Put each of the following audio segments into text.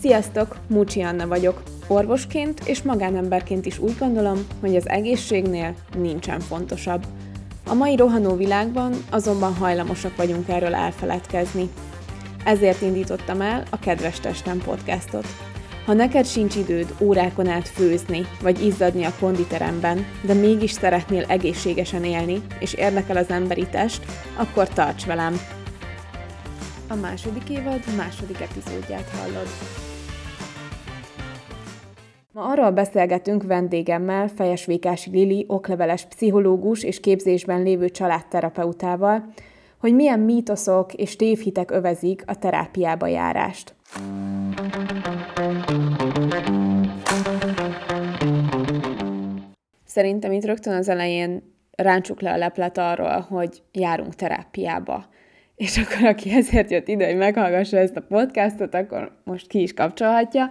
Sziasztok, Múcsi Anna vagyok. Orvosként és magánemberként is úgy gondolom, hogy az egészségnél nincsen fontosabb. A mai rohanó világban azonban hajlamosak vagyunk erről elfeledkezni. Ezért indítottam el a Kedves Testem podcastot. Ha neked sincs időd órákon át főzni, vagy izzadni a konditeremben, de mégis szeretnél egészségesen élni, és érdekel az emberi test, akkor tarts velem! A második évad második epizódját hallod. Ma arról beszélgetünk vendégemmel, Fejes Vékási Lili, okleveles pszichológus és képzésben lévő családterapeutával, hogy milyen mítoszok és tévhitek övezik a terápiába járást. Szerintem itt rögtön az elején ráncsuk le a leplet arról, hogy járunk terápiába. És akkor aki ezért jött ide, hogy meghallgassa ezt a podcastot, akkor most ki is kapcsolhatja.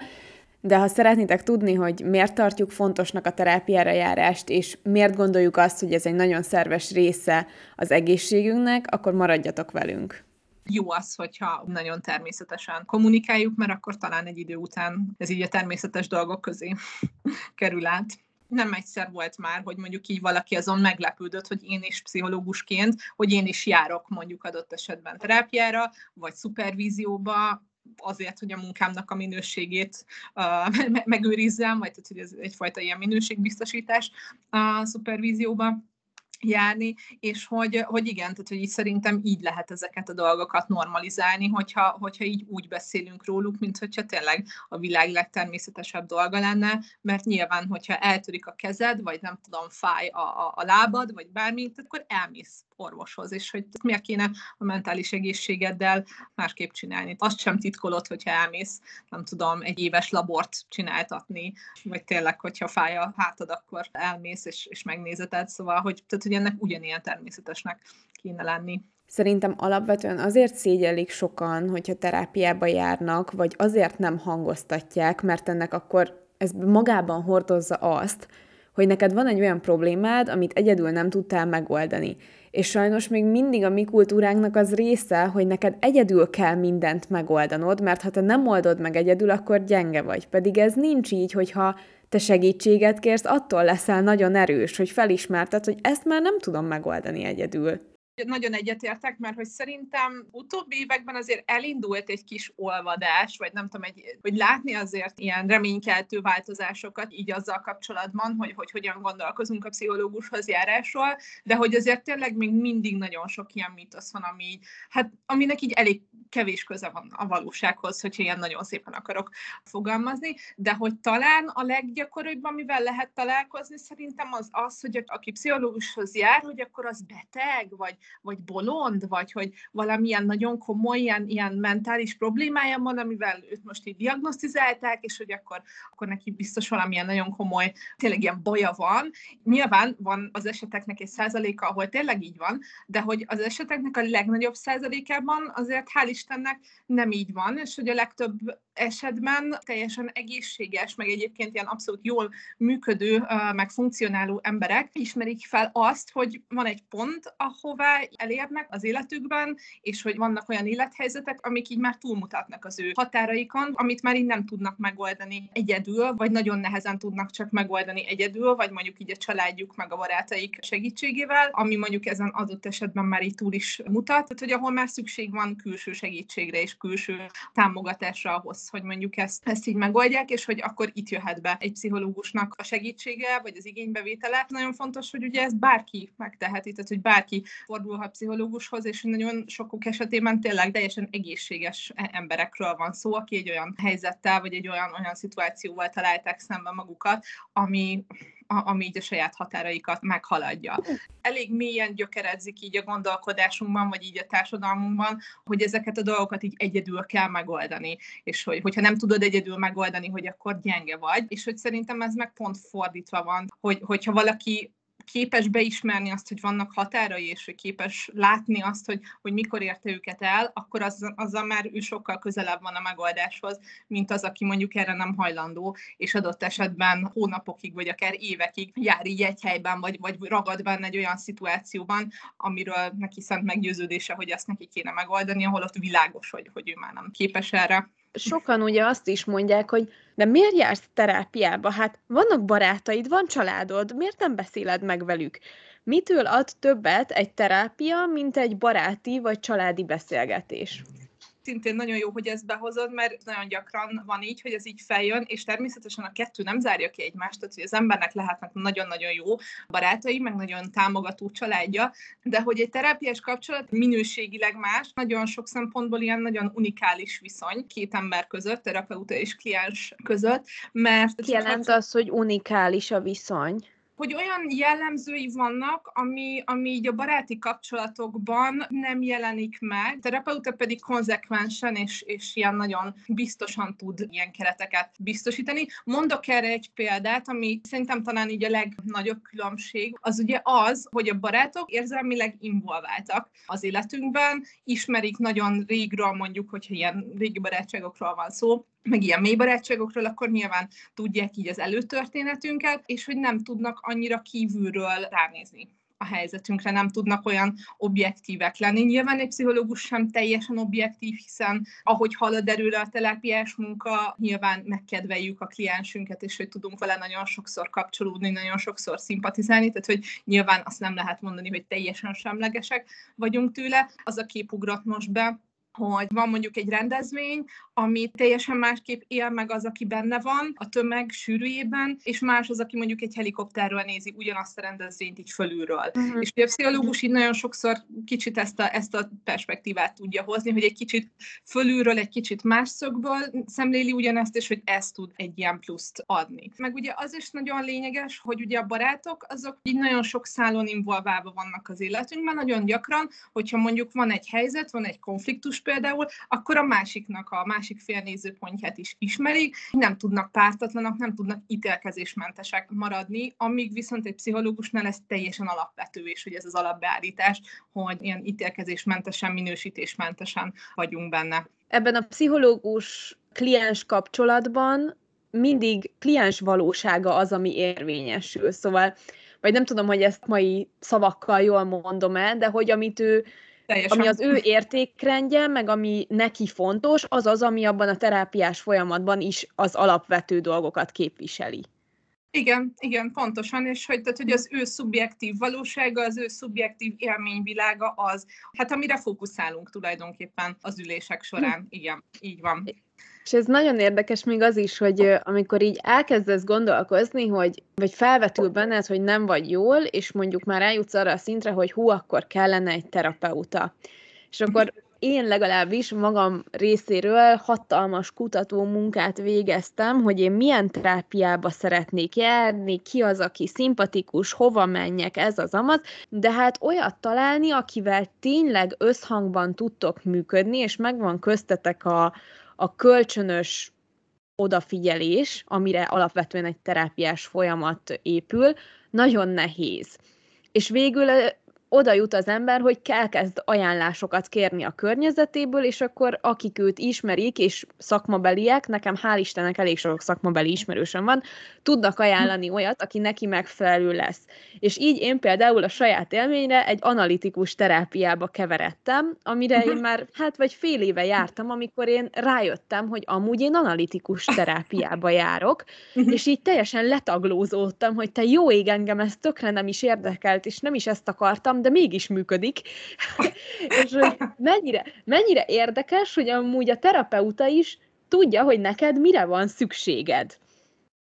De ha szeretnétek tudni, hogy miért tartjuk fontosnak a terápiára járást, és miért gondoljuk azt, hogy ez egy nagyon szerves része az egészségünknek, akkor maradjatok velünk. Jó az, hogyha nagyon természetesen kommunikáljuk, mert akkor talán egy idő után ez így a természetes dolgok közé kerül át. Nem egyszer volt már, hogy mondjuk így valaki azon meglepődött, hogy én is pszichológusként, hogy én is járok mondjuk adott esetben terápiára, vagy szupervízióba, azért, hogy a munkámnak a minőségét uh, megőrizzem, vagy tehát, hogy ez egyfajta ilyen minőségbiztosítás a szupervízióba járni, és hogy, hogy igen, tehát hogy így szerintem így lehet ezeket a dolgokat normalizálni, hogyha, hogyha így úgy beszélünk róluk, mint hogyha tényleg a világ legtermészetesebb dolga lenne, mert nyilván, hogyha eltörik a kezed, vagy nem tudom, fáj a, a, a lábad, vagy bármi, akkor elmész orvoshoz, és hogy miért kéne a mentális egészségeddel másképp csinálni. Azt sem titkolod, hogyha elmész, nem tudom, egy éves labort csináltatni, vagy tényleg, hogyha fáj a hátad, akkor elmész és, és megnézeted, szóval, hogy, tehát, hogy ennek ugyanilyen természetesnek kéne lenni. Szerintem alapvetően azért szégyellik sokan, hogyha terápiába járnak, vagy azért nem hangoztatják, mert ennek akkor ez magában hordozza azt, hogy neked van egy olyan problémád, amit egyedül nem tudtál megoldani. És sajnos még mindig a mi kultúránknak az része, hogy neked egyedül kell mindent megoldanod, mert ha te nem oldod meg egyedül, akkor gyenge vagy. Pedig ez nincs így, hogyha te segítséget kérsz, attól leszel nagyon erős, hogy felismerted, hogy ezt már nem tudom megoldani egyedül nagyon egyetértek, mert hogy szerintem utóbbi években azért elindult egy kis olvadás, vagy nem tudom, egy, hogy látni azért ilyen reménykeltő változásokat így azzal kapcsolatban, hogy, hogy hogyan gondolkozunk a pszichológushoz járásról, de hogy azért tényleg még mindig nagyon sok ilyen mítosz van, ami, hát, aminek így elég kevés köze van a valósághoz, hogyha ilyen nagyon szépen akarok fogalmazni, de hogy talán a leggyakoribb, amivel lehet találkozni, szerintem az az, hogy aki pszichológushoz jár, hogy akkor az beteg, vagy, vagy bolond, vagy hogy valamilyen nagyon komoly ilyen, ilyen mentális problémája van, amivel őt most így diagnosztizálták, és hogy akkor, akkor neki biztos valamilyen nagyon komoly, tényleg ilyen baja van. Nyilván van az eseteknek egy százaléka, ahol tényleg így van, de hogy az eseteknek a legnagyobb százalékában azért hál' Istennek nem így van, és hogy a legtöbb esetben teljesen egészséges, meg egyébként ilyen abszolút jól működő, meg funkcionáló emberek ismerik fel azt, hogy van egy pont, ahová elérnek az életükben, és hogy vannak olyan élethelyzetek, amik így már túlmutatnak az ő határaikon, amit már így nem tudnak megoldani egyedül, vagy nagyon nehezen tudnak csak megoldani egyedül, vagy mondjuk így a családjuk meg a barátaik segítségével, ami mondjuk ezen adott esetben már így túl is mutat, tehát hogy ahol már szükség van külső segítségre és külső támogatásra ahhoz, hogy mondjuk ezt, ezt így megoldják, és hogy akkor itt jöhet be egy pszichológusnak a segítsége, vagy az igénybevétele. Nagyon fontos, hogy ugye ezt bárki megteheti, tehát hogy bárki fordul fordulhat pszichológushoz, és nagyon sokuk esetében tényleg teljesen egészséges e- emberekről van szó, aki egy olyan helyzettel, vagy egy olyan, olyan szituációval találták szembe magukat, ami, a, ami így a saját határaikat meghaladja. Elég mélyen gyökeredzik így a gondolkodásunkban, vagy így a társadalmunkban, hogy ezeket a dolgokat így egyedül kell megoldani, és hogy, hogyha nem tudod egyedül megoldani, hogy akkor gyenge vagy, és hogy szerintem ez meg pont fordítva van, hogy, hogyha valaki képes beismerni azt, hogy vannak határai, és hogy képes látni azt, hogy, hogy mikor érte őket el, akkor az, azzal már ő sokkal közelebb van a megoldáshoz, mint az, aki mondjuk erre nem hajlandó, és adott esetben hónapokig, vagy akár évekig jár így egy helyben, vagy, vagy ragad benne egy olyan szituációban, amiről neki szent meggyőződése, hogy ezt neki kéne megoldani, ahol ott világos, hogy, hogy ő már nem képes erre sokan ugye azt is mondják, hogy de miért jársz terápiába? Hát vannak barátaid, van családod, miért nem beszéled meg velük? Mitől ad többet egy terápia, mint egy baráti vagy családi beszélgetés? Szintén nagyon jó, hogy ezt behozod, mert nagyon gyakran van így, hogy ez így feljön, és természetesen a kettő nem zárja ki egymást, tehát hogy az embernek lehetnek nagyon-nagyon jó barátai, meg nagyon támogató családja, de hogy egy terápiás kapcsolat minőségileg más, nagyon sok szempontból ilyen nagyon unikális viszony két ember között, terapeuta és kliens között, mert... Jelent az, hogy unikális a viszony? Hogy olyan jellemzői vannak, ami, ami így a baráti kapcsolatokban nem jelenik meg, a terapeuta pedig konzekvensen és, és ilyen nagyon biztosan tud ilyen kereteket biztosítani. Mondok erre egy példát, ami szerintem talán így a legnagyobb különbség, az ugye az, hogy a barátok érzelmileg involváltak az életünkben, ismerik nagyon régről mondjuk, hogyha ilyen régi barátságokról van szó, meg ilyen mély barátságokról, akkor nyilván tudják így az előtörténetünket, és hogy nem tudnak annyira kívülről ránézni a helyzetünkre, nem tudnak olyan objektívek lenni. Nyilván egy pszichológus sem teljesen objektív, hiszen ahogy halad erőre a terápiás munka, nyilván megkedveljük a kliensünket, és hogy tudunk vele nagyon sokszor kapcsolódni, nagyon sokszor szimpatizálni, tehát hogy nyilván azt nem lehet mondani, hogy teljesen semlegesek vagyunk tőle. Az a kép ugrott most be, hogy van mondjuk egy rendezvény, ami teljesen másképp él meg az, aki benne van a tömeg sűrűjében, és más az, aki mondjuk egy helikopterről nézi ugyanazt a rendezvényt így fölülről. Uh-huh. És a pszichológus így nagyon sokszor kicsit ezt a, ezt a perspektívát tudja hozni, hogy egy kicsit fölülről, egy kicsit más szögből szemléli ugyanezt, és hogy ezt tud egy ilyen pluszt adni. Meg ugye az is nagyon lényeges, hogy ugye a barátok azok így nagyon sok szálon involválva vannak az életünkben, nagyon gyakran, hogyha mondjuk van egy helyzet, van egy konfliktus például, akkor a másiknak, a másik fél nézőpontját is ismerik, nem tudnak pártatlanak, nem tudnak ítélkezésmentesek maradni, amíg viszont egy pszichológusnál ez teljesen alapvető, és hogy ez az alapbeállítás, hogy ilyen ítélkezésmentesen, minősítésmentesen vagyunk benne. Ebben a pszichológus kliens kapcsolatban mindig kliens valósága az, ami érvényesül. Szóval, vagy nem tudom, hogy ezt mai szavakkal jól mondom el, de hogy amit ő Teljesen. Ami az ő értékrendje, meg ami neki fontos, az az, ami abban a terápiás folyamatban is az alapvető dolgokat képviseli. Igen, igen, pontosan, és hogy, tehát, hogy az ő szubjektív valósága, az ő szubjektív élményvilága az, hát amire fókuszálunk tulajdonképpen az ülések során. Igen, így van. És ez nagyon érdekes még az is, hogy amikor így elkezdesz gondolkozni, hogy, vagy felvetül benned, hogy nem vagy jól, és mondjuk már eljutsz arra a szintre, hogy hú, akkor kellene egy terapeuta. És akkor én legalábbis magam részéről hatalmas kutató munkát végeztem, hogy én milyen terápiába szeretnék járni, ki az, aki szimpatikus, hova menjek, ez az amaz, de hát olyat találni, akivel tényleg összhangban tudtok működni, és megvan köztetek a, a kölcsönös odafigyelés, amire alapvetően egy terápiás folyamat épül, nagyon nehéz. És végül oda jut az ember, hogy elkezd ajánlásokat kérni a környezetéből, és akkor akik őt ismerik, és szakmabeliek, nekem hál' Istennek elég sok szakmabeli ismerősöm van, tudnak ajánlani olyat, aki neki megfelelő lesz. És így én például a saját élményre egy analitikus terápiába keveredtem, amire én már hát vagy fél éve jártam, amikor én rájöttem, hogy amúgy én analitikus terápiába járok, és így teljesen letaglózódtam, hogy te jó ég engem, ez tökre nem is érdekelt, és nem is ezt akartam, de mégis működik. és hogy mennyire, mennyire érdekes, hogy amúgy a terapeuta is tudja, hogy neked mire van szükséged.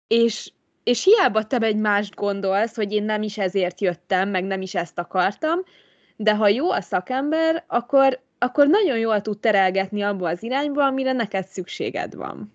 És, és hiába te egy mást gondolsz, hogy én nem is ezért jöttem, meg nem is ezt akartam, de ha jó a szakember, akkor, akkor nagyon jól tud terelgetni abba az irányba, amire neked szükséged van.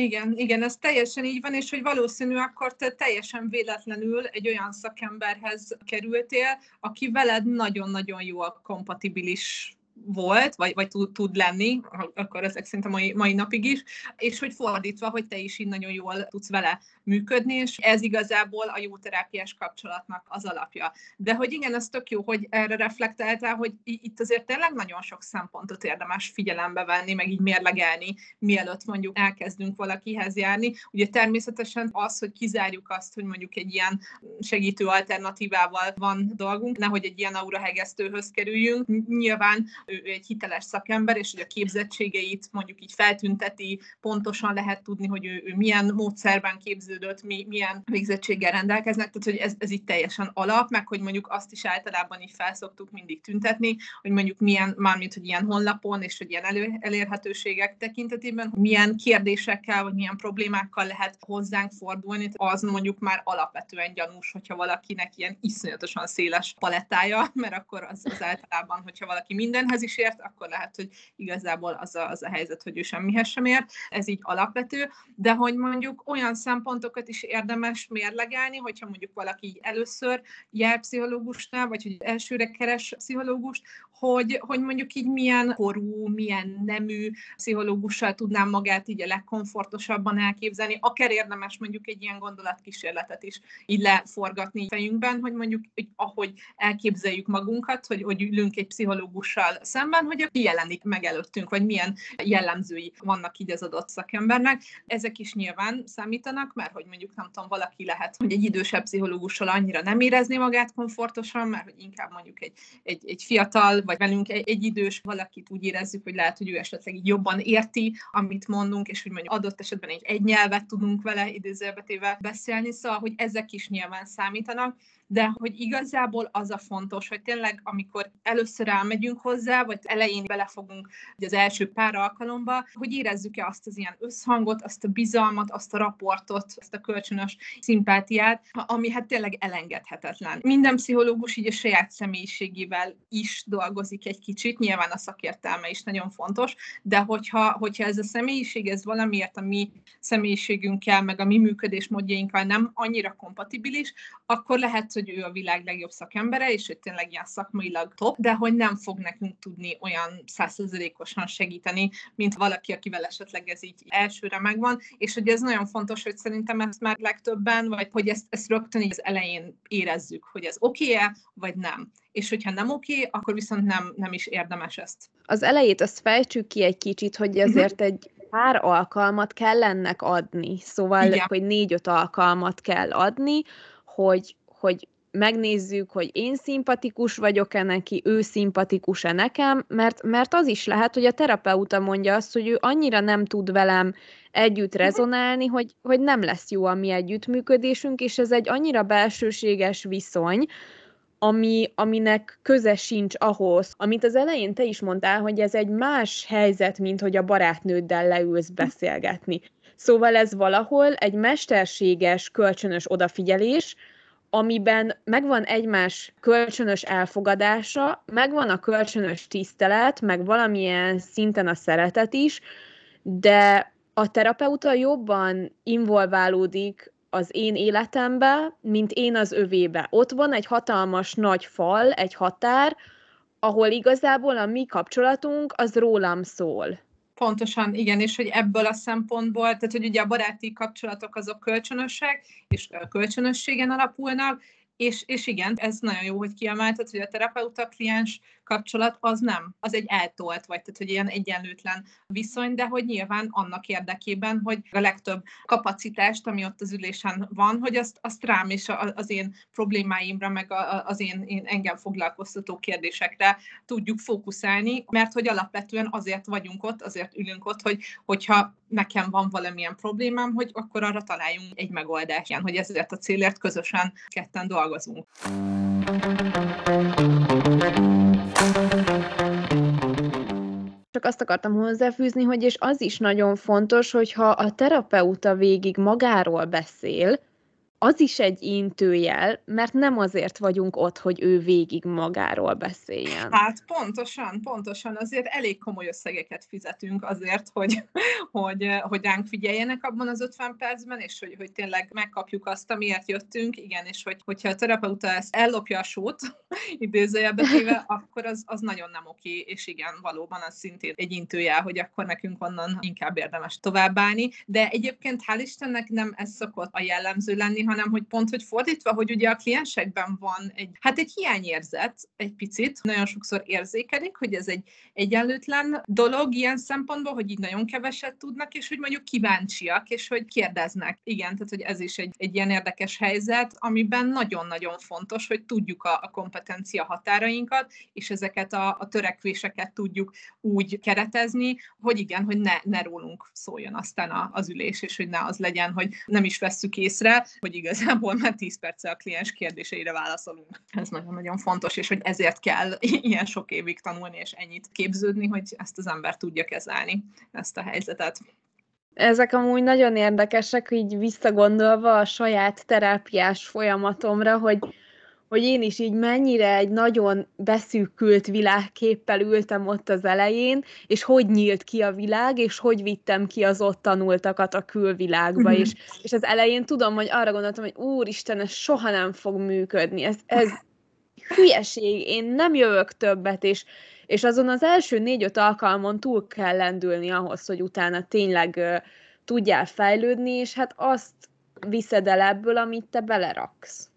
Igen, igen, ez teljesen így van, és hogy valószínű akkor te teljesen véletlenül egy olyan szakemberhez kerültél, aki veled nagyon-nagyon jól kompatibilis volt, vagy, vagy tud, tud lenni, akkor ezek szerint a mai, mai napig is, és hogy fordítva, hogy te is így nagyon jól tudsz vele működni, és ez igazából a jó terápiás kapcsolatnak az alapja. De hogy igen, ez tök jó, hogy erre reflektáltál, hogy itt azért tényleg nagyon sok szempontot érdemes figyelembe venni, meg így mérlegelni, mielőtt mondjuk elkezdünk valakihez járni. Ugye természetesen az, hogy kizárjuk azt, hogy mondjuk egy ilyen segítő alternatívával van dolgunk, nehogy egy ilyen aurahegesztőhöz kerüljünk. Nyilván ő egy hiteles szakember, és hogy a képzettségeit mondjuk így feltünteti, pontosan lehet tudni, hogy ő, ő milyen módszerben képződött, mi, milyen végzettséggel rendelkeznek, tehát hogy ez, ez itt teljesen alap, meg hogy mondjuk azt is általában így felszoktuk mindig tüntetni, hogy mondjuk milyen, mármint, hogy ilyen honlapon és hogy ilyen elő, elérhetőségek tekintetében, milyen kérdésekkel, vagy milyen problémákkal lehet hozzánk fordulni, az mondjuk már alapvetően gyanús, hogyha valakinek ilyen iszonyatosan széles palettája, mert akkor az, az általában, hogyha valaki mindenhez is ért, akkor lehet, hogy igazából az a, az a helyzet, hogy ő semmihez sem ért. Ez így alapvető, de hogy mondjuk olyan szempontokat is érdemes mérlegelni, hogyha mondjuk valaki így először jár pszichológusnál, vagy hogy elsőre keres pszichológust, hogy, hogy mondjuk így milyen korú, milyen nemű pszichológussal tudnám magát így a legkomfortosabban elképzelni. Akár érdemes mondjuk egy ilyen gondolatkísérletet is így leforgatni fejünkben, hogy mondjuk, hogy ahogy elképzeljük magunkat, hogy, hogy ülünk egy pszichológussal szemben, hogy ki jelenik meg előttünk, vagy milyen jellemzői vannak így az adott szakembernek. Ezek is nyilván számítanak, mert hogy mondjuk nem tudom, valaki lehet, hogy egy idősebb pszichológussal annyira nem érezni magát komfortosan, mert hogy inkább mondjuk egy, egy, egy fiatal, vagy velünk egy, egy idős valakit úgy érezzük, hogy lehet, hogy ő esetleg jobban érti, amit mondunk, és hogy mondjuk adott esetben egy, egy nyelvet tudunk vele idézőbetével beszélni, szóval, hogy ezek is nyilván számítanak, de hogy igazából az a fontos, hogy tényleg amikor először elmegyünk hozzá, vagy elején belefogunk az első pár alkalomba, hogy érezzük-e azt az ilyen összhangot, azt a bizalmat, azt a raportot, azt a kölcsönös szimpátiát, ami hát tényleg elengedhetetlen. Minden pszichológus így a saját személyiségével is dolgozik egy kicsit, nyilván a szakértelme is nagyon fontos, de hogyha, hogyha ez a személyiség, ez valamiért a mi személyiségünkkel, meg a mi működésmódjainkkal nem annyira kompatibilis, akkor lehet, hogy ő a világ legjobb szakembere, és hogy tényleg ilyen szakmailag top, de hogy nem fog nekünk tudni olyan százszerzelékosan segíteni, mint valaki, akivel esetleg ez így elsőre megvan, és hogy ez nagyon fontos, hogy szerintem ezt már legtöbben, vagy hogy ezt, ezt rögtön az elején érezzük, hogy ez oké-e, vagy nem. És hogyha nem oké, akkor viszont nem, nem is érdemes ezt. Az elejét azt fejtsük ki egy kicsit, hogy ezért egy pár alkalmat kell ennek adni. Szóval, Igen. hogy négy-öt alkalmat kell adni, hogy, hogy megnézzük, hogy én szimpatikus vagyok-e neki, ő szimpatikus-e nekem, mert, mert az is lehet, hogy a terapeuta mondja azt, hogy ő annyira nem tud velem együtt mhm. rezonálni, hogy, hogy nem lesz jó a mi együttműködésünk, és ez egy annyira belsőséges viszony, ami, aminek köze sincs ahhoz, amit az elején te is mondtál, hogy ez egy más helyzet, mint hogy a barátnőddel leülsz beszélgetni. Szóval ez valahol egy mesterséges, kölcsönös odafigyelés, amiben megvan egymás kölcsönös elfogadása, megvan a kölcsönös tisztelet, meg valamilyen szinten a szeretet is, de a terapeuta jobban involválódik az én életembe, mint én az övébe. Ott van egy hatalmas nagy fal, egy határ, ahol igazából a mi kapcsolatunk az rólam szól. Pontosan, igen, és hogy ebből a szempontból, tehát hogy ugye a baráti kapcsolatok azok kölcsönösek, és kölcsönösségen alapulnak, és, és igen, ez nagyon jó, hogy kiemelted, hogy a terapeuta-kliens kapcsolat az nem, az egy eltolt, vagy tehát, hogy ilyen egyenlőtlen viszony, de hogy nyilván annak érdekében, hogy a legtöbb kapacitást, ami ott az ülésen van, hogy azt, azt rám és az én problémáimra, meg az én, én engem foglalkoztató kérdésekre tudjuk fókuszálni, mert hogy alapvetően azért vagyunk ott, azért ülünk ott, hogy hogyha nekem van valamilyen problémám, hogy akkor arra találjunk egy megoldást, ilyen, hogy ezért a célért közösen ketten dolgozunk. Csak azt akartam hozzáfűzni, hogy és az is nagyon fontos, hogyha a terapeuta végig magáról beszél, az is egy intőjel, mert nem azért vagyunk ott, hogy ő végig magáról beszéljen. Hát pontosan, pontosan. Azért elég komoly összegeket fizetünk azért, hogy, hogy, hogy ránk figyeljenek abban az 50 percben, és hogy, hogy tényleg megkapjuk azt, amiért jöttünk, igen, és hogy, hogyha a terapeuta ezt ellopja a sót, idézőjelbe téve, akkor az, az nagyon nem oké, és igen, valóban az szintén egy intőjel, hogy akkor nekünk onnan inkább érdemes továbbállni. De egyébként hál' Istennek nem ez szokott a jellemző lenni, hanem hogy pont, hogy fordítva, hogy ugye a kliensekben van egy, hát egy hiányérzet egy picit, nagyon sokszor érzékelik, hogy ez egy egyenlőtlen dolog ilyen szempontból, hogy így nagyon keveset tudnak, és hogy mondjuk kíváncsiak, és hogy kérdeznek. Igen, tehát hogy ez is egy, egy ilyen érdekes helyzet, amiben nagyon-nagyon fontos, hogy tudjuk a, a kompetencia határainkat, és ezeket a, a törekvéseket tudjuk úgy keretezni, hogy igen, hogy ne, ne rólunk szóljon aztán a, az ülés, és hogy ne az legyen, hogy nem is vesszük észre, hogy igazából már 10 perccel a kliens kérdéseire válaszolunk. Ez nagyon-nagyon fontos, és hogy ezért kell ilyen sok évig tanulni, és ennyit képződni, hogy ezt az ember tudja kezelni, ezt a helyzetet. Ezek amúgy nagyon érdekesek, így visszagondolva a saját terápiás folyamatomra, hogy hogy én is így mennyire egy nagyon beszűkült világképpel ültem ott az elején, és hogy nyílt ki a világ, és hogy vittem ki az ott tanultakat a külvilágba, és, és az elején tudom, hogy arra gondoltam, hogy úristen, ez soha nem fog működni, ez, ez hülyeség, én nem jövök többet, és, és azon az első négy-öt alkalmon túl kell lendülni ahhoz, hogy utána tényleg uh, tudjál fejlődni, és hát azt viszed el ebből, amit te beleraksz.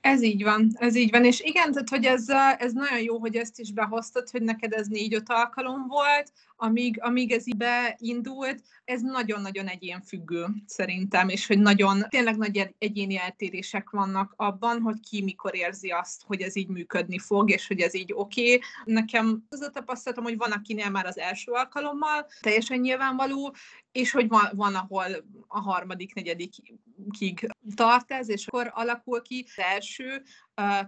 Ez így van, ez így van, és igen, tehát hogy ez, ez nagyon jó, hogy ezt is behoztad, hogy neked ez négy-öt alkalom volt, amíg, amíg ez így beindult, ez nagyon-nagyon egyénfüggő szerintem, és hogy nagyon, tényleg nagy egyéni eltérések vannak abban, hogy ki mikor érzi azt, hogy ez így működni fog, és hogy ez így oké. Okay. Nekem az a tapasztalatom, hogy van, akinél már az első alkalommal teljesen nyilvánvaló, és hogy van, van ahol a harmadik, negyedikig tart ez, és akkor alakul ki az első,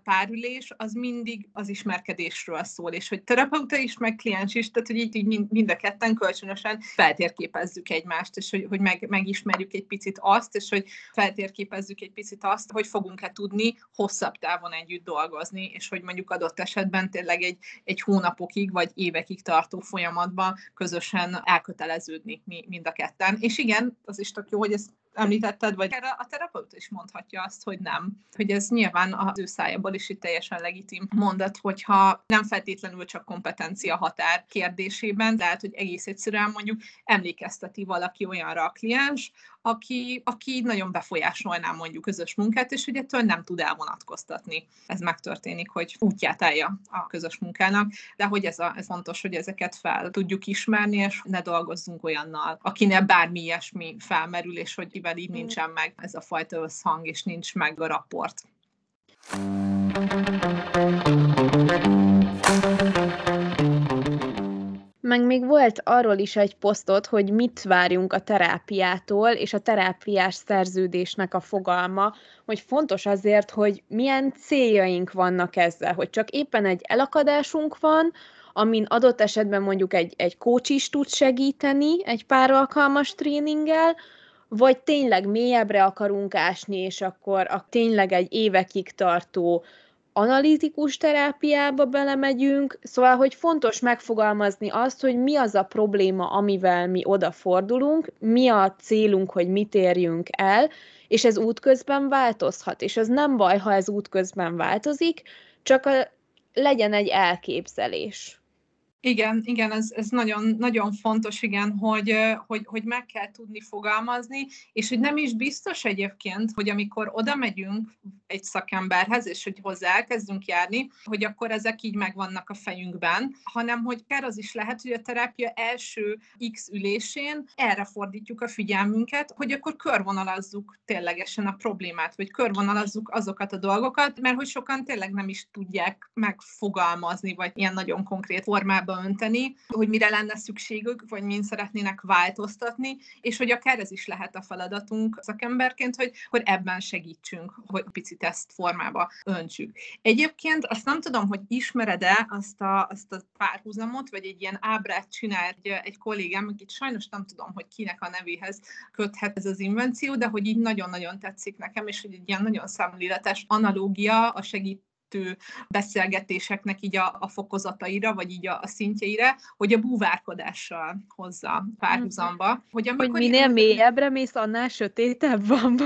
párülés az mindig az ismerkedésről szól, és hogy terapeuta is, meg kliens is, tehát hogy így, így mind a ketten kölcsönösen feltérképezzük egymást, és hogy, hogy meg, megismerjük egy picit azt, és hogy feltérképezzük egy picit azt, hogy fogunk-e tudni hosszabb távon együtt dolgozni, és hogy mondjuk adott esetben tényleg egy, egy hónapokig vagy évekig tartó folyamatban közösen elköteleződni mind a ketten. És igen, az is tök jó, hogy ezt említetted, vagy erre a terapeuta is mondhatja azt, hogy nem. Hogy ez nyilván az ő szájából is itt teljesen legitim mondat, hogyha nem feltétlenül csak kompetencia határ kérdésében, lehet, hogy egész egyszerűen mondjuk emlékezteti valaki olyanra a kliens, aki, aki nagyon befolyásolná mondjuk közös munkát, és hogy ettől nem tud elvonatkoztatni. Ez megtörténik, hogy útját állja a közös munkának, de hogy ez, a, ez fontos, hogy ezeket fel tudjuk ismerni, és ne dolgozzunk olyannal, akinél bármi ilyesmi felmerül, és hogy kivel így nincsen meg ez a fajta összhang, és nincs meg a rapport. Meg még volt arról is egy posztot, hogy mit várjunk a terápiától, és a terápiás szerződésnek a fogalma, hogy fontos azért, hogy milyen céljaink vannak ezzel, hogy csak éppen egy elakadásunk van, amin adott esetben mondjuk egy, egy coach is tud segíteni egy pár alkalmas tréninggel, vagy tényleg mélyebbre akarunk ásni, és akkor a tényleg egy évekig tartó analitikus terápiába belemegyünk, szóval, hogy fontos megfogalmazni azt, hogy mi az a probléma, amivel mi odafordulunk, mi a célunk, hogy mit érjünk el, és ez útközben változhat, és az nem baj, ha ez útközben változik, csak a, legyen egy elképzelés. Igen, igen, ez, ez nagyon, nagyon fontos, igen, hogy, hogy, hogy meg kell tudni fogalmazni, és hogy nem is biztos egyébként, hogy amikor oda megyünk egy szakemberhez, és hogy hozzá elkezdünk járni, hogy akkor ezek így megvannak a fejünkben, hanem hogy akár az is lehet, hogy a terápia első X ülésén erre fordítjuk a figyelmünket, hogy akkor körvonalazzuk ténylegesen a problémát, vagy körvonalazzuk azokat a dolgokat, mert hogy sokan tényleg nem is tudják megfogalmazni, vagy ilyen nagyon konkrét formában formába önteni, hogy mire lenne szükségük, vagy mind szeretnének változtatni, és hogy akár ez is lehet a feladatunk szakemberként, hogy, hogy ebben segítsünk, hogy picit ezt formába öntsük. Egyébként azt nem tudom, hogy ismered-e azt a, azt a párhuzamot, vagy egy ilyen ábrát csinál egy, egy kollégám, akit sajnos nem tudom, hogy kinek a nevéhez köthet ez az invenció, de hogy így nagyon-nagyon tetszik nekem, és hogy egy ilyen nagyon szemléletes analógia a segít kettő beszélgetéseknek így a, a fokozataira, vagy így a, a szintjeire, hogy a búvárkodással hozza párhuzamba. Hogy, amikor hogy minél én... mélyebbre mész, annál sötétebb van.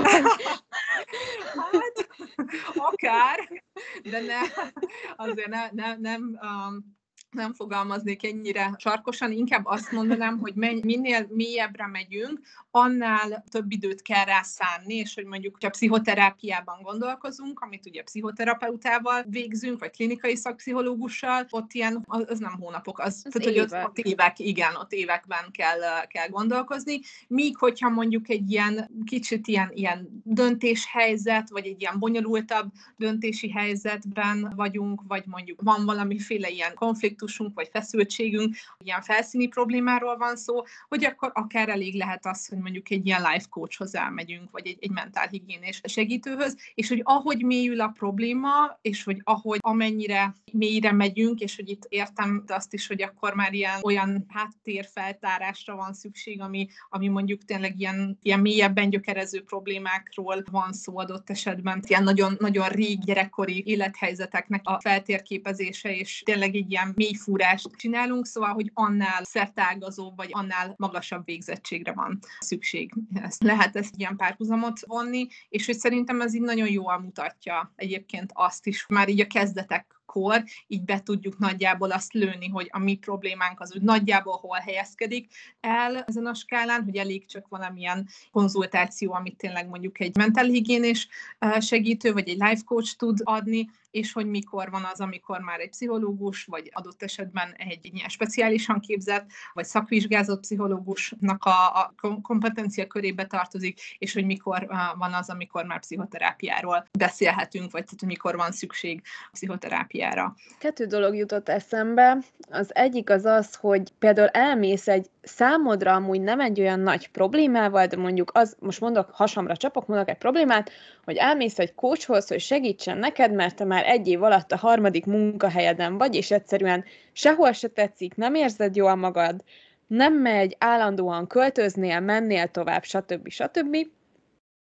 hát, akár, de ne, azért ne, ne, nem um, nem fogalmaznék ennyire sarkosan, inkább azt mondanám, hogy minél mélyebbre megyünk, annál több időt kell rá szánni, és hogy mondjuk, ha pszichoterápiában gondolkozunk, amit ugye pszichoterapeutával végzünk, vagy klinikai szakpszichológussal, ott ilyen, az nem hónapok, az, az tehát, évek. hogy ott, ott évek, igen, ott években kell, kell gondolkozni, míg hogyha mondjuk egy ilyen kicsit ilyen, ilyen döntéshelyzet, vagy egy ilyen bonyolultabb döntési helyzetben vagyunk, vagy mondjuk van valamiféle ilyen konfliktusunk, vagy feszültségünk, ilyen felszíni problémáról van szó, hogy akkor akár elég lehet az, hogy mondjuk egy ilyen life coachhoz elmegyünk, vagy egy, egy mentálhigiénés segítőhöz, és hogy ahogy mélyül a probléma, és hogy ahogy amennyire mélyre megyünk, és hogy itt értem azt is, hogy akkor már ilyen olyan háttérfeltárásra van szükség, ami, ami mondjuk tényleg ilyen, ilyen mélyebben gyökerező problémákról van szó adott esetben, ilyen nagyon, nagyon rég gyerekkori élethelyzeteknek a feltérképezése, és tényleg egy ilyen mélyfúrást csinálunk, szóval, hogy annál szertágazó, vagy annál magasabb végzettségre van szükség. Ezt lehet ezt ilyen párhuzamot vonni, és hogy szerintem ez így nagyon jól mutatja egyébként azt is, már így a kezdetek kor, így be tudjuk nagyjából azt lőni, hogy a mi problémánk az úgy nagyjából hol helyezkedik el ezen a skálán, hogy elég csak valamilyen konzultáció, amit tényleg mondjuk egy mentálhigiénés segítő, vagy egy life coach tud adni, és hogy mikor van az, amikor már egy pszichológus, vagy adott esetben egy ilyen speciálisan képzett, vagy szakvizsgázott pszichológusnak a, a kompetencia körébe tartozik, és hogy mikor van az, amikor már pszichoterápiáról beszélhetünk, vagy tehát, mikor van szükség pszichoterápiára. Kettő dolog jutott eszembe. Az egyik az az, hogy például elmész egy számodra amúgy nem egy olyan nagy problémával, de mondjuk az, most mondok, hasamra csapok, mondok egy problémát, hogy elmész egy coachhoz, hogy segítsen neked, mert te már egy év alatt a harmadik munkahelyeden vagy, és egyszerűen sehol se tetszik, nem érzed jól magad, nem megy, állandóan költöznél, mennél tovább, stb. stb.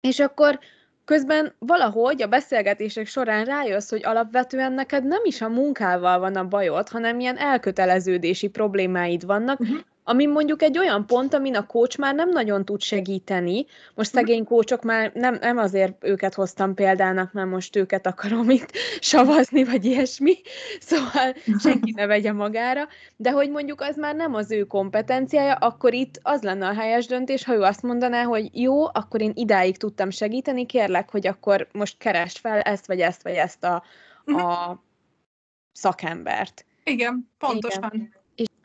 És akkor közben valahogy a beszélgetések során rájössz, hogy alapvetően neked nem is a munkával van a bajod, hanem ilyen elköteleződési problémáid vannak, uh-huh ami mondjuk egy olyan pont, amin a coach már nem nagyon tud segíteni. Most mhm. szegény kócsok már nem, nem azért őket hoztam példának, mert most őket akarom itt savazni, vagy ilyesmi, szóval senki ne vegye magára, de hogy mondjuk az már nem az ő kompetenciája, akkor itt az lenne a helyes döntés, ha ő azt mondaná, hogy jó, akkor én idáig tudtam segíteni, kérlek, hogy akkor most keresd fel ezt, vagy ezt, vagy ezt a, mhm. a szakembert. Igen, pontosan. Igen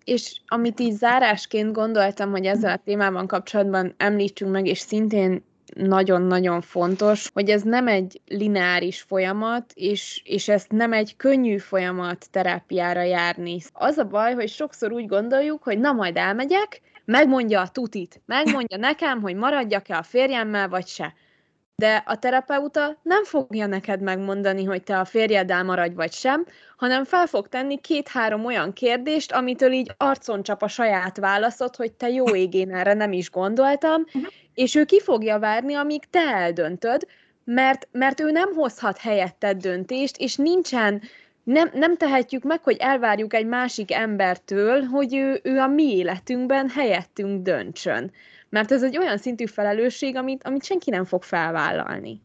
és amit így zárásként gondoltam, hogy ezzel a témában kapcsolatban említsünk meg, és szintén nagyon-nagyon fontos, hogy ez nem egy lineáris folyamat, és, és ezt nem egy könnyű folyamat terápiára járni. Az a baj, hogy sokszor úgy gondoljuk, hogy na majd elmegyek, megmondja a tutit, megmondja nekem, hogy maradjak-e a férjemmel, vagy se. De a terapeuta nem fogja neked megmondani, hogy te a férjeddel maradj vagy sem, hanem fel fog tenni két-három olyan kérdést, amitől így arcon csap a saját válaszot, hogy te jó égén erre nem is gondoltam, uh-huh. és ő ki fogja várni, amíg te eldöntöd, mert, mert ő nem hozhat helyetted döntést, és nincsen, nem, nem tehetjük meg, hogy elvárjuk egy másik embertől, hogy ő, ő a mi életünkben helyettünk döntsön. Mert ez egy olyan szintű felelősség, amit, amit senki nem fog felvállalni.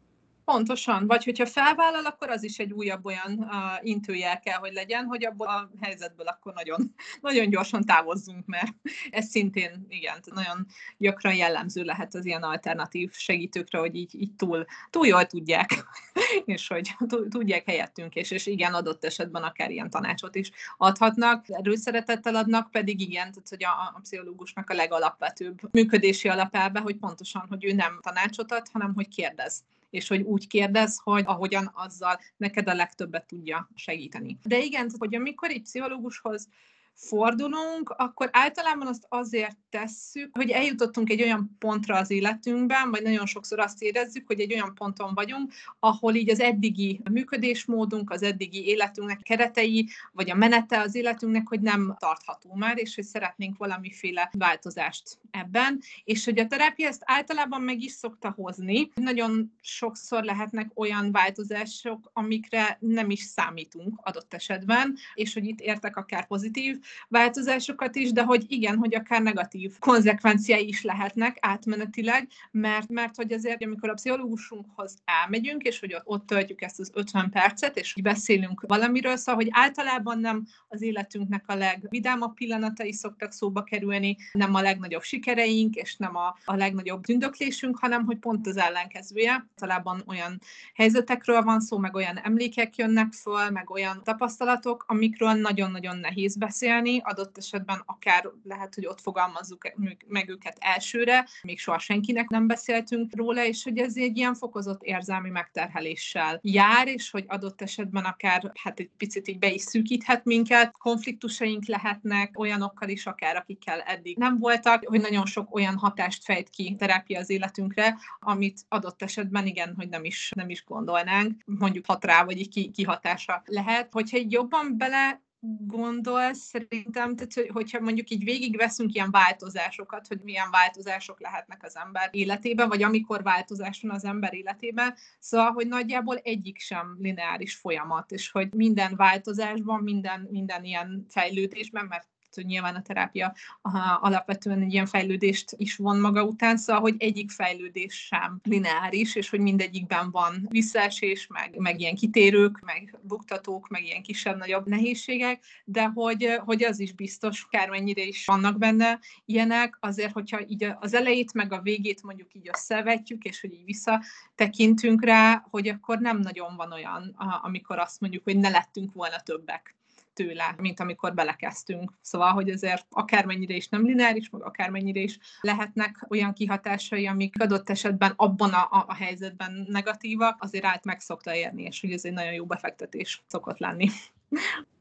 Pontosan, vagy hogyha felvállal, akkor az is egy újabb olyan uh, intőjel kell, hogy legyen, hogy abból a helyzetből akkor nagyon, nagyon gyorsan távozzunk, mert ez szintén, igen, nagyon gyakran jellemző lehet az ilyen alternatív segítőkre, hogy így, így túl, túl jól tudják, és hogy tudják helyettünk, és, és igen, adott esetben akár ilyen tanácsot is adhatnak, erőszeretettel adnak, pedig igen, tehát hogy a, a pszichológusnak a legalapvetőbb működési alapelve, hogy pontosan, hogy ő nem tanácsot ad, hanem hogy kérdez és hogy úgy kérdez, hogy ahogyan azzal neked a legtöbbet tudja segíteni. De igen, hogy amikor egy pszichológushoz fordulunk, akkor általában azt azért tesszük, hogy eljutottunk egy olyan pontra az életünkben, vagy nagyon sokszor azt érezzük, hogy egy olyan ponton vagyunk, ahol így az eddigi működésmódunk, az eddigi életünknek keretei, vagy a menete az életünknek, hogy nem tartható már, és hogy szeretnénk valamiféle változást ebben, és hogy a terápia ezt általában meg is szokta hozni. Nagyon sokszor lehetnek olyan változások, amikre nem is számítunk adott esetben, és hogy itt értek akár pozitív változásokat is, de hogy igen, hogy akár negatív konzekvenciái is lehetnek átmenetileg, mert, mert hogy azért, amikor a pszichológusunkhoz elmegyünk, és hogy ott töltjük ezt az 50 percet, és beszélünk valamiről, szóval, hogy általában nem az életünknek a legvidámabb pillanatai szoktak szóba kerülni, nem a legnagyobb sikereink, és nem a, a legnagyobb tündöklésünk, hanem hogy pont az ellenkezője. Talában olyan helyzetekről van szó, meg olyan emlékek jönnek föl, meg olyan tapasztalatok, amikről nagyon-nagyon nehéz beszélni, adott esetben akár lehet, hogy ott fogalmazzuk meg őket elsőre, még soha senkinek nem beszéltünk róla, és hogy ez egy ilyen fokozott érzelmi megterheléssel jár, és hogy adott esetben akár hát egy picit így be is szűkíthet minket, konfliktusaink lehetnek olyanokkal is, akár akikkel eddig nem voltak, hogy nagyon sok olyan hatást fejt ki terápia az életünkre, amit adott esetben igen, hogy nem is, nem is gondolnánk, mondjuk hat rá, vagy így kihatása lehet. Hogyha egy jobban bele gondolsz szerintem, tehát, hogy, hogyha mondjuk így végigveszünk ilyen változásokat, hogy milyen változások lehetnek az ember életében, vagy amikor változás van az ember életében, szóval, hogy nagyjából egyik sem lineáris folyamat, és hogy minden változásban, minden, minden ilyen fejlődésben, mert nyilván a terápia alapvetően egy ilyen fejlődést is von maga után, szóval, hogy egyik fejlődés sem lineáris, és hogy mindegyikben van visszaesés, meg, meg ilyen kitérők, meg buktatók, meg ilyen kisebb-nagyobb nehézségek, de hogy, hogy az is biztos, kármennyire is vannak benne ilyenek, azért, hogyha így az elejét, meg a végét mondjuk így összevetjük, és hogy így visszatekintünk rá, hogy akkor nem nagyon van olyan, amikor azt mondjuk, hogy ne lettünk volna többek tőle, mint amikor belekezdtünk. Szóval, hogy ezért akármennyire is nem lineáris, meg akármennyire is lehetnek olyan kihatásai, amik adott esetben abban a, a, helyzetben negatívak, azért át meg szokta érni, és hogy ez egy nagyon jó befektetés szokott lenni.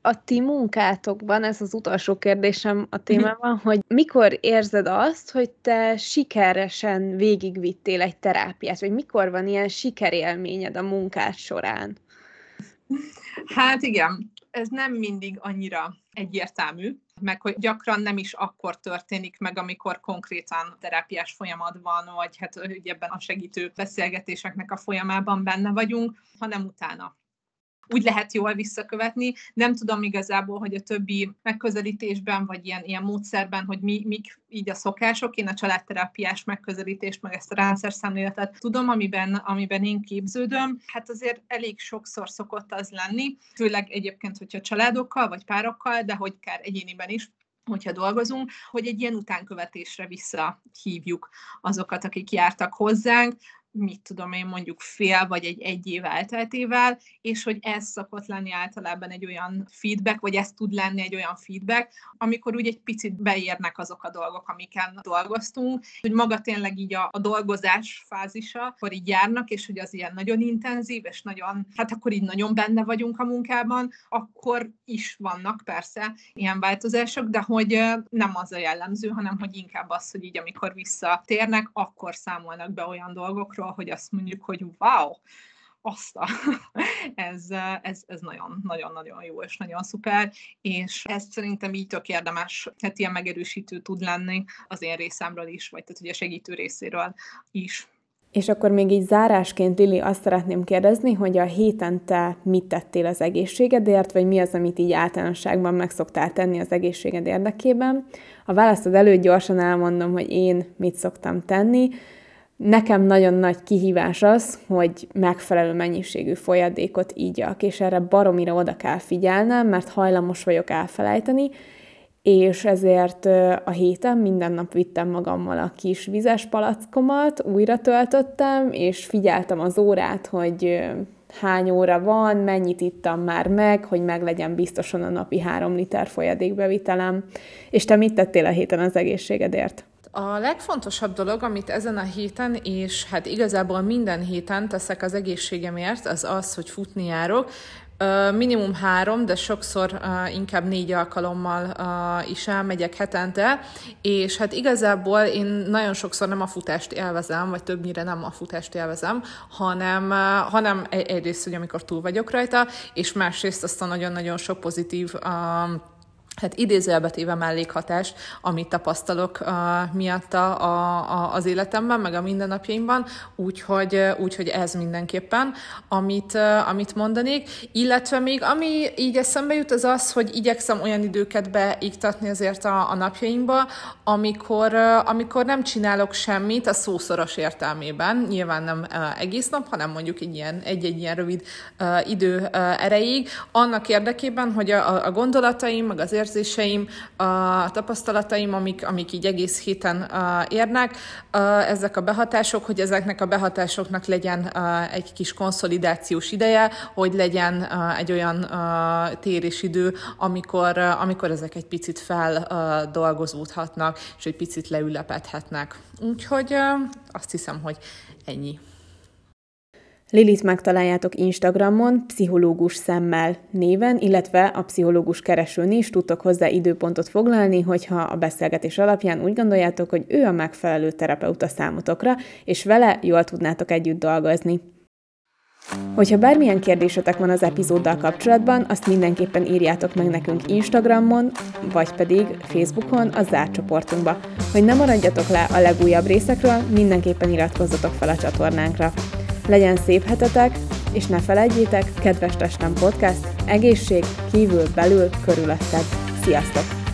A ti munkátokban, ez az utolsó kérdésem a témában, mhm. hogy mikor érzed azt, hogy te sikeresen végigvittél egy terápiát, vagy mikor van ilyen sikerélményed a munkás során? Hát igen, ez nem mindig annyira egyértelmű, meg hogy gyakran nem is akkor történik meg, amikor konkrétan terápiás folyamatban, vagy hát hogy ebben a segítő beszélgetéseknek a folyamában benne vagyunk, hanem utána úgy lehet jól visszakövetni. Nem tudom igazából, hogy a többi megközelítésben, vagy ilyen, ilyen módszerben, hogy mi, mik így a szokások. Én a családterápiás megközelítést, meg ezt a rendszer szemléletet tudom, amiben, amiben én képződöm. Hát azért elég sokszor szokott az lenni, főleg egyébként, hogyha családokkal, vagy párokkal, de hogy kár egyéniben is, hogyha dolgozunk, hogy egy ilyen utánkövetésre visszahívjuk azokat, akik jártak hozzánk, mit tudom én, mondjuk fél vagy egy egy év elteltével, és hogy ez szokott lenni általában egy olyan feedback, vagy ez tud lenni egy olyan feedback, amikor úgy egy picit beérnek azok a dolgok, amiken dolgoztunk, hogy maga tényleg így a, a dolgozás fázisa, akkor így járnak, és hogy az ilyen nagyon intenzív, és nagyon, hát akkor így nagyon benne vagyunk a munkában, akkor is vannak persze ilyen változások, de hogy nem az a jellemző, hanem hogy inkább az, hogy így amikor visszatérnek, akkor számolnak be olyan dolgokról, hogy azt mondjuk, hogy wow, azt a, ez, ez, ez nagyon, nagyon, nagyon jó és nagyon szuper, és ezt szerintem így tök érdemes, hát ilyen megerősítő tud lenni az én részemről is, vagy tehát ugye segítő részéről is. És akkor még így zárásként, Lili, azt szeretném kérdezni, hogy a héten te mit tettél az egészségedért, vagy mi az, amit így általánosságban meg szoktál tenni az egészséged érdekében. A választod előtt gyorsan elmondom, hogy én mit szoktam tenni. Nekem nagyon nagy kihívás az, hogy megfelelő mennyiségű folyadékot ígyak, és erre baromira oda kell figyelnem, mert hajlamos vagyok elfelejteni, és ezért a héten minden nap vittem magammal a kis vizes palackomat, újra töltöttem, és figyeltem az órát, hogy hány óra van, mennyit ittam már meg, hogy meglegyen biztosan a napi három liter folyadékbevitelem. És te mit tettél a héten az egészségedért? A legfontosabb dolog, amit ezen a héten, és hát igazából minden héten teszek az egészségemért, az az, hogy futni járok. Minimum három, de sokszor inkább négy alkalommal is elmegyek hetente, és hát igazából én nagyon sokszor nem a futást élvezem, vagy többnyire nem a futást élvezem, hanem, hanem egyrészt, hogy amikor túl vagyok rajta, és másrészt azt a nagyon-nagyon sok pozitív hát idézőjelbe téve mellékhatás, amit tapasztalok uh, miatta a, a, az életemben, meg a mindennapjaimban, úgyhogy, uh, úgyhogy ez mindenképpen, amit, uh, amit mondanék. Illetve még ami így eszembe jut, az az, hogy igyekszem olyan időket beiktatni azért a, a napjaimba, amikor, uh, amikor nem csinálok semmit a szószoros értelmében, nyilván nem uh, egész nap, hanem mondjuk egy ilyen, egy-egy ilyen rövid uh, idő uh, erejéig, annak érdekében, hogy a, a gondolataim, meg az érzéseim, a tapasztalataim, amik, amik így egész héten érnek, ezek a behatások, hogy ezeknek a behatásoknak legyen egy kis konszolidációs ideje, hogy legyen egy olyan térésidő, amikor, amikor ezek egy picit feldolgozódhatnak, és egy picit leülepedhetnek. Úgyhogy azt hiszem, hogy ennyi. Lilit megtaláljátok Instagramon, pszichológus szemmel néven, illetve a pszichológus keresőn is tudtok hozzá időpontot foglalni, hogyha a beszélgetés alapján úgy gondoljátok, hogy ő a megfelelő terapeuta számotokra, és vele jól tudnátok együtt dolgozni. Hogyha bármilyen kérdésetek van az epizóddal kapcsolatban, azt mindenképpen írjátok meg nekünk Instagramon, vagy pedig Facebookon a zárt csoportunkba. Hogy ne maradjatok le a legújabb részekről, mindenképpen iratkozzatok fel a csatornánkra. Legyen szép hetetek, és ne felejtjétek, kedves testem podcast, egészség kívül, belül, körülötted. Sziasztok!